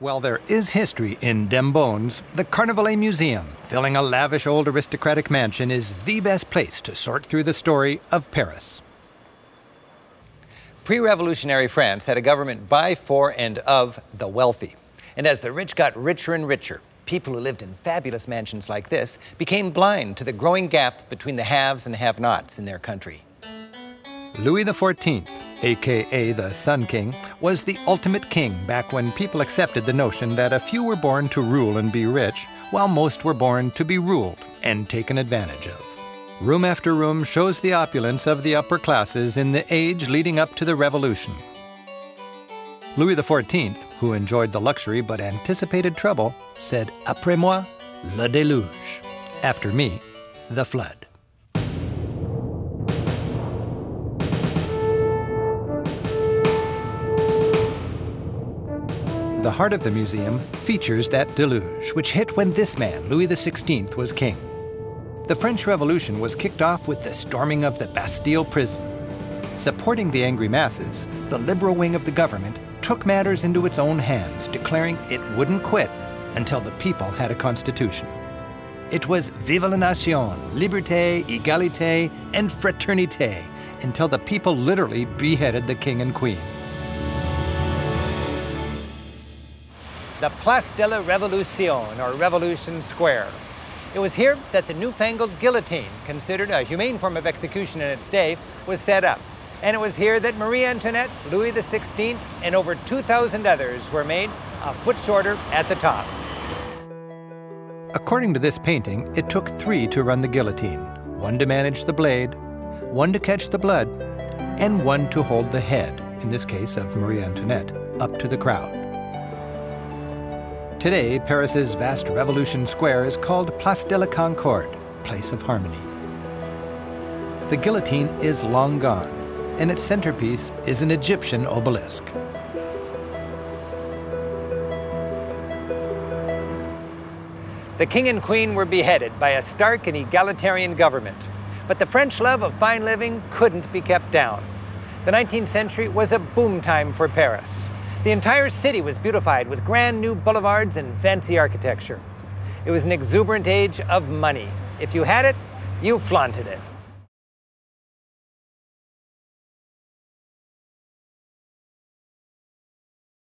While there is history in Dem Bones, the Carnavalet Museum, filling a lavish old aristocratic mansion, is the best place to sort through the story of Paris. Pre revolutionary France had a government by, for, and of the wealthy. And as the rich got richer and richer, people who lived in fabulous mansions like this became blind to the growing gap between the haves and have nots in their country. Louis XIV aka the Sun King, was the ultimate king back when people accepted the notion that a few were born to rule and be rich, while most were born to be ruled and taken advantage of. Room after room shows the opulence of the upper classes in the age leading up to the Revolution. Louis XIV, who enjoyed the luxury but anticipated trouble, said, Après moi, le déluge. After me, the flood. The heart of the museum features that deluge, which hit when this man, Louis XVI, was king. The French Revolution was kicked off with the storming of the Bastille prison. Supporting the angry masses, the liberal wing of the government took matters into its own hands, declaring it wouldn't quit until the people had a constitution. It was Vive la Nation, Liberté, Égalité, and Fraternité until the people literally beheaded the king and queen. The Place de la Révolution, or Revolution Square. It was here that the newfangled guillotine, considered a humane form of execution in its day, was set up. And it was here that Marie Antoinette, Louis XVI, and over 2,000 others were made a foot shorter at the top. According to this painting, it took three to run the guillotine one to manage the blade, one to catch the blood, and one to hold the head, in this case of Marie Antoinette, up to the crowd. Today, Paris's vast Revolution Square is called Place de la Concorde, Place of Harmony. The guillotine is long gone, and its centerpiece is an Egyptian obelisk. The king and queen were beheaded by a stark and egalitarian government, but the French love of fine living couldn't be kept down. The 19th century was a boom time for Paris. The entire city was beautified with grand new boulevards and fancy architecture. It was an exuberant age of money. If you had it, you flaunted it.